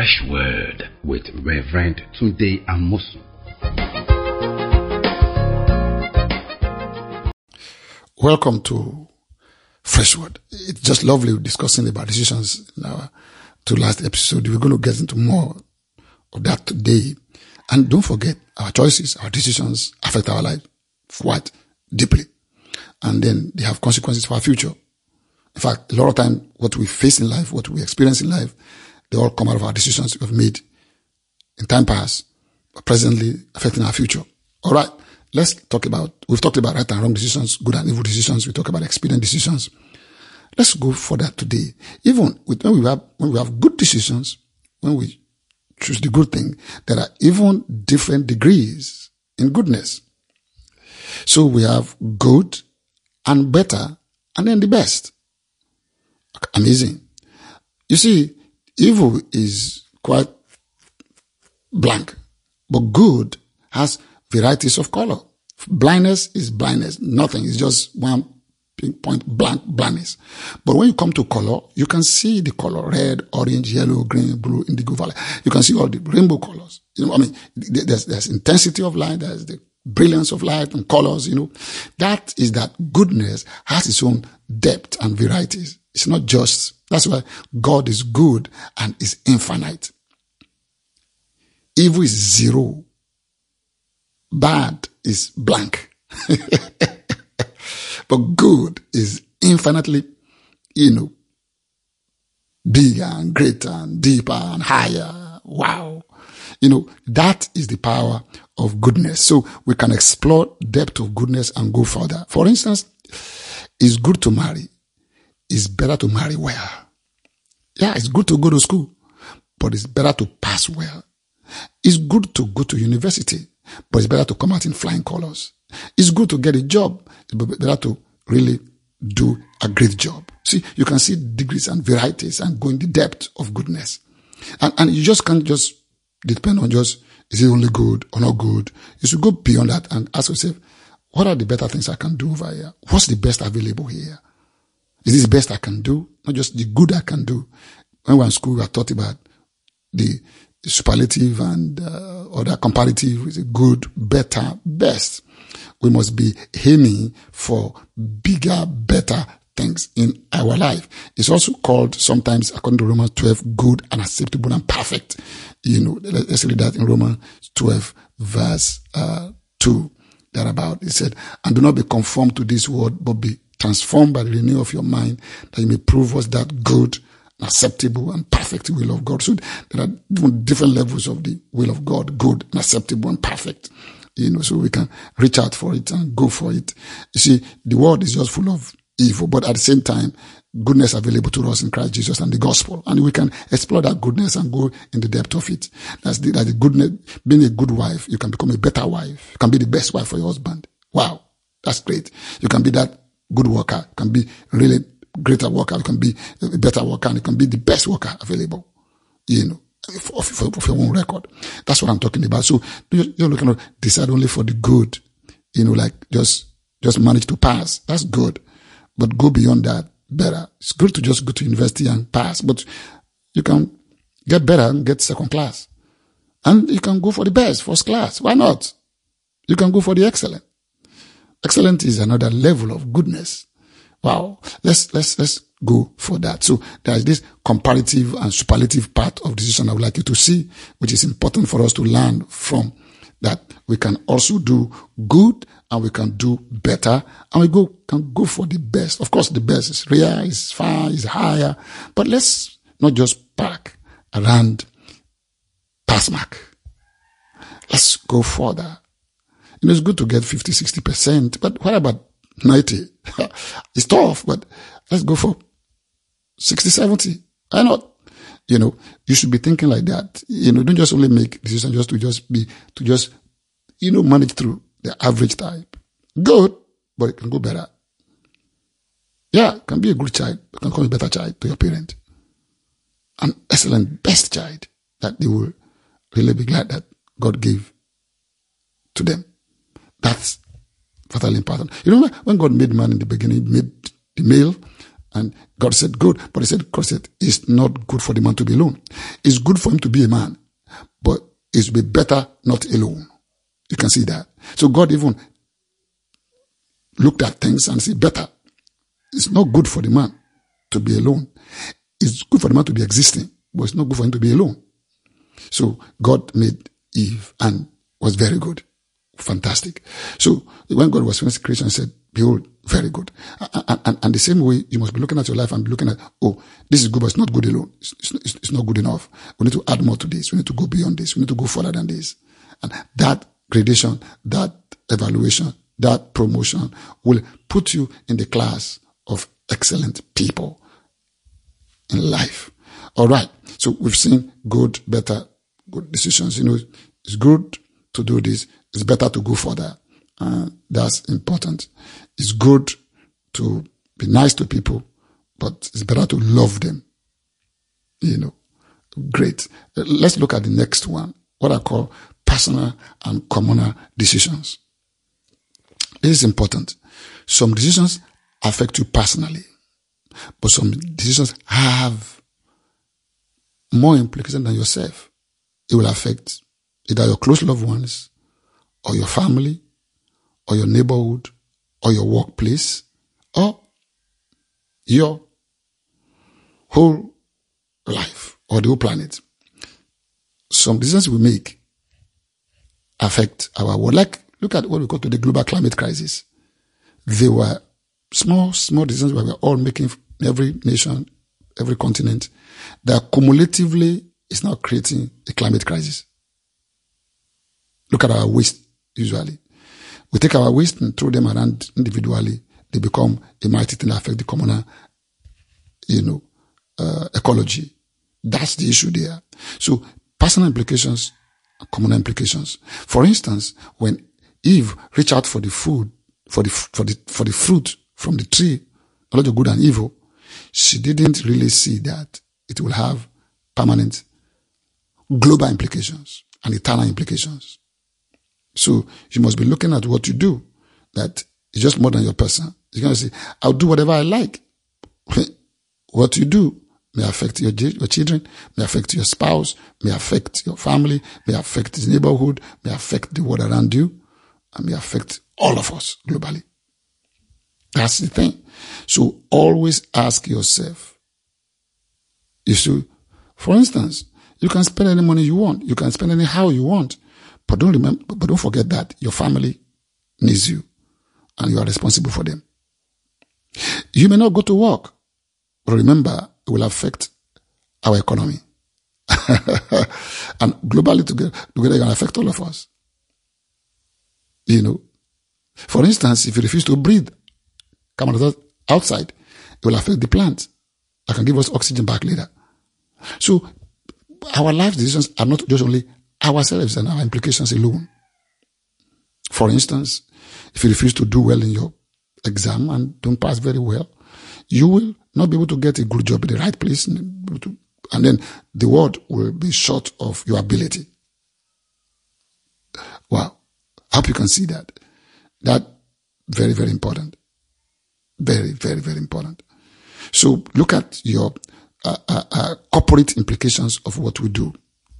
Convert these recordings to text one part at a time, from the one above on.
Fresh Word with Reverend Tunde Amosu. Welcome to Fresh Word. It's just lovely discussing about decisions in our two last episode. We're going to get into more of that today. And don't forget, our choices, our decisions affect our life. What? Deeply. And then they have consequences for our future. In fact, a lot of time, what we face in life, what we experience in life, they all come out of our decisions we've made in time past, but presently affecting our future. All right. Let's talk about, we've talked about right and wrong decisions, good and evil decisions. We talk about expedient decisions. Let's go for that today. Even with, when we have, when we have good decisions, when we choose the good thing, there are even different degrees in goodness. So we have good and better and then the best. Amazing. You see, evil is quite blank, but good has varieties of color. Blindness is blindness. Nothing. It's just one pinpoint blank blindness. But when you come to color, you can see the color red, orange, yellow, green, blue, indigo, violet. You can see all the rainbow colors. You know, I mean, there's, there's intensity of light. There's the brilliance of light and colors, you know. That is that goodness has its own depth and varieties. It's not just, that's why God is good and is infinite. Evil is zero. Bad is blank. but good is infinitely, you know, bigger and greater and deeper and higher. Wow. You know, that is the power of goodness. So we can explore depth of goodness and go further. For instance, it's good to marry. It's better to marry well. Yeah, it's good to go to school, but it's better to pass well. It's good to go to university, but it's better to come out in flying colors. It's good to get a job, it's better to really do a great job. See, you can see degrees and varieties and go in the depth of goodness. And, and you just can't just depend on just, is it only good or not good? You should go beyond that and ask yourself, what are the better things I can do over here? What's the best available here? Is this the best I can do? Not just the good I can do. When we were in school, we were taught about the superlative and uh, other comparative is good, better, best. We must be aiming for bigger, better things in our life. It's also called sometimes, according to Romans 12, good and acceptable and perfect. You know, let's read that in Romans 12, verse uh, 2, thereabout. It said, and do not be conformed to this world, but be transformed by the renewal of your mind, that you may prove what's that good, acceptable, and perfect will of God. So there are different levels of the will of God, good, and acceptable, and perfect. You know, so we can reach out for it and go for it. You see, the world is just full of evil, but at the same time, goodness available to us in Christ Jesus and the gospel. And we can explore that goodness and go in the depth of it. That's the, that's the goodness, being a good wife, you can become a better wife. You can be the best wife for your husband. Wow. That's great. You can be that good worker, you can be really greater worker, you can be a better worker, and you can be the best worker available, you know, for, your own record. That's what I'm talking about. So you're looking to decide only for the good, you know, like just, just manage to pass. That's good. But go beyond that better. It's good to just go to university and pass, but you can get better and get second class. And you can go for the best, first class. Why not? You can go for the excellent. Excellent is another level of goodness. Wow. Let's, let's, let's go for that. So there's this comparative and superlative part of decision I would like you to see, which is important for us to learn from that we can also do good and we can do better and we go, can go for the best. Of course, the best is rare, is far, is higher, but let's not just park around pass mark. Let's go further know, it's good to get 50, 60%, but what about 90? it's tough, but let's go for 60, 70. Why not? You know, you should be thinking like that. You know, don't just only make decisions just to just be, to just, you know, manage through the average type. Good, but it can go better. Yeah, can be a good child, it can become a better child to your parent. An excellent, best child that they will really be glad that God gave to them. That's vitally important. You know, when God made man in the beginning, he made the male And God said, good. But he said, God said, it's not good for the man to be alone. It's good for him to be a man, but it would be better not alone. You can see that. So God even looked at things and said, better. It's not good for the man to be alone. It's good for the man to be existing, but it's not good for him to be alone. So God made Eve and was very good. Fantastic. So when God was finished creation, he said, behold, very good. And, and, and, the same way, you must be looking at your life and looking at, oh, this is good, but it's not good alone. It's, it's, it's not good enough. We need to add more to this. We need to go beyond this. We need to go further than this. And that gradation, that evaluation, that promotion will put you in the class of excellent people in life. All right. So we've seen good, better, good decisions. You know, it's good to do this. It's better to go further. Uh, that's important. It's good to be nice to people, but it's better to love them. You know, great. Let's look at the next one. What I call personal and communal decisions. This is important. Some decisions affect you personally, but some decisions have more implications than yourself. It will affect either your close loved ones or your family or your neighborhood or your workplace or your whole life or the whole planet. Some decisions we make affect our world. Like, look at what we call to the global climate crisis. They were small, small decisions we were all making every nation, every continent that cumulatively is now creating a climate crisis. Look at our waste usually. We take our waste and throw them around individually. They become a mighty thing that affect the communal, you know, uh, ecology. That's the issue there. So personal implications, communal implications. For instance, when Eve reached out for the food, for the, for the, for the fruit from the tree, knowledge of good and evil, she didn't really see that it will have permanent global implications and eternal implications. So you must be looking at what you do that is just more than your person. Going to say, I'll do whatever I like. what you do may affect your, your children, may affect your spouse, may affect your family, may affect the neighborhood, may affect the world around you, and may affect all of us globally. That's the thing. So always ask yourself. You see, for instance, you can spend any money you want. You can spend any how you want. But don't remember, but don't forget that your family needs you and you are responsible for them. You may not go to work, but remember it will affect our economy. and globally together, together it can affect all of us. You know, for instance, if you refuse to breathe carbon outside, it will affect the plant that can give us oxygen back later. So our life decisions are not just only ourselves and our implications alone. For instance, if you refuse to do well in your exam and don't pass very well, you will not be able to get a good job in the right place, and then the world will be short of your ability. Wow. I hope you can see that. That very, very important. Very, very, very important. So look at your uh, uh, uh, corporate implications of what we do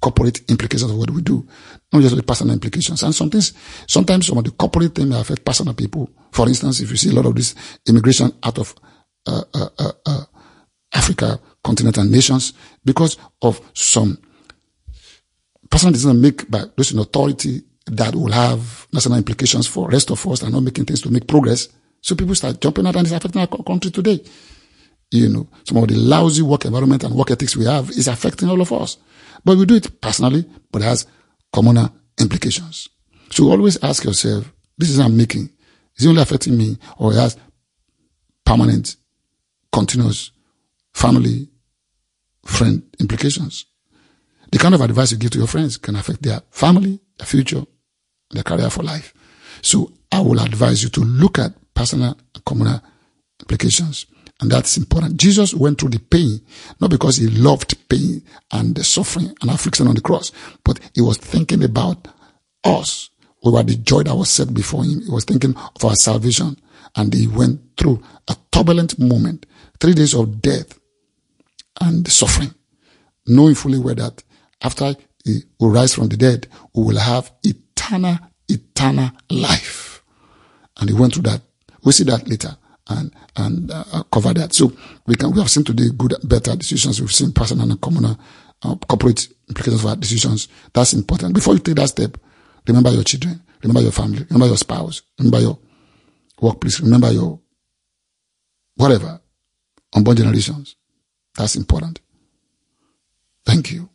corporate implications of what we do, not just the personal implications. And sometimes, sometimes some of the corporate things may affect personal people. For instance, if you see a lot of this immigration out of uh, uh, uh, uh, Africa, continent, and nations, because of some personal decisions made by those in authority that will have national implications for rest of us and not making things to make progress. So people start jumping out and it's affecting our country today. You know, some of the lousy work environment and work ethics we have is affecting all of us. But we do it personally, but it has communal implications. So always ask yourself, this is I'm making. Is it only affecting me or it has permanent, continuous family, friend implications? The kind of advice you give to your friends can affect their family, their future, their career for life. So I will advise you to look at personal and communal implications. And that's important. Jesus went through the pain, not because he loved pain and the suffering and affliction on the cross, but he was thinking about us. We were the joy that was set before him. He was thinking of our salvation and he went through a turbulent moment three days of death and suffering, knowing fully well that after he will rise from the dead, we will have eternal, eternal life. And he went through that. We'll see that later and and uh, cover that. So we can we have seen today good, better decisions. We've seen personal and communal, uh, corporate implications of our decisions. That's important. Before you take that step, remember your children, remember your family, remember your spouse, remember your workplace, remember your whatever unborn generations. That's important. Thank you.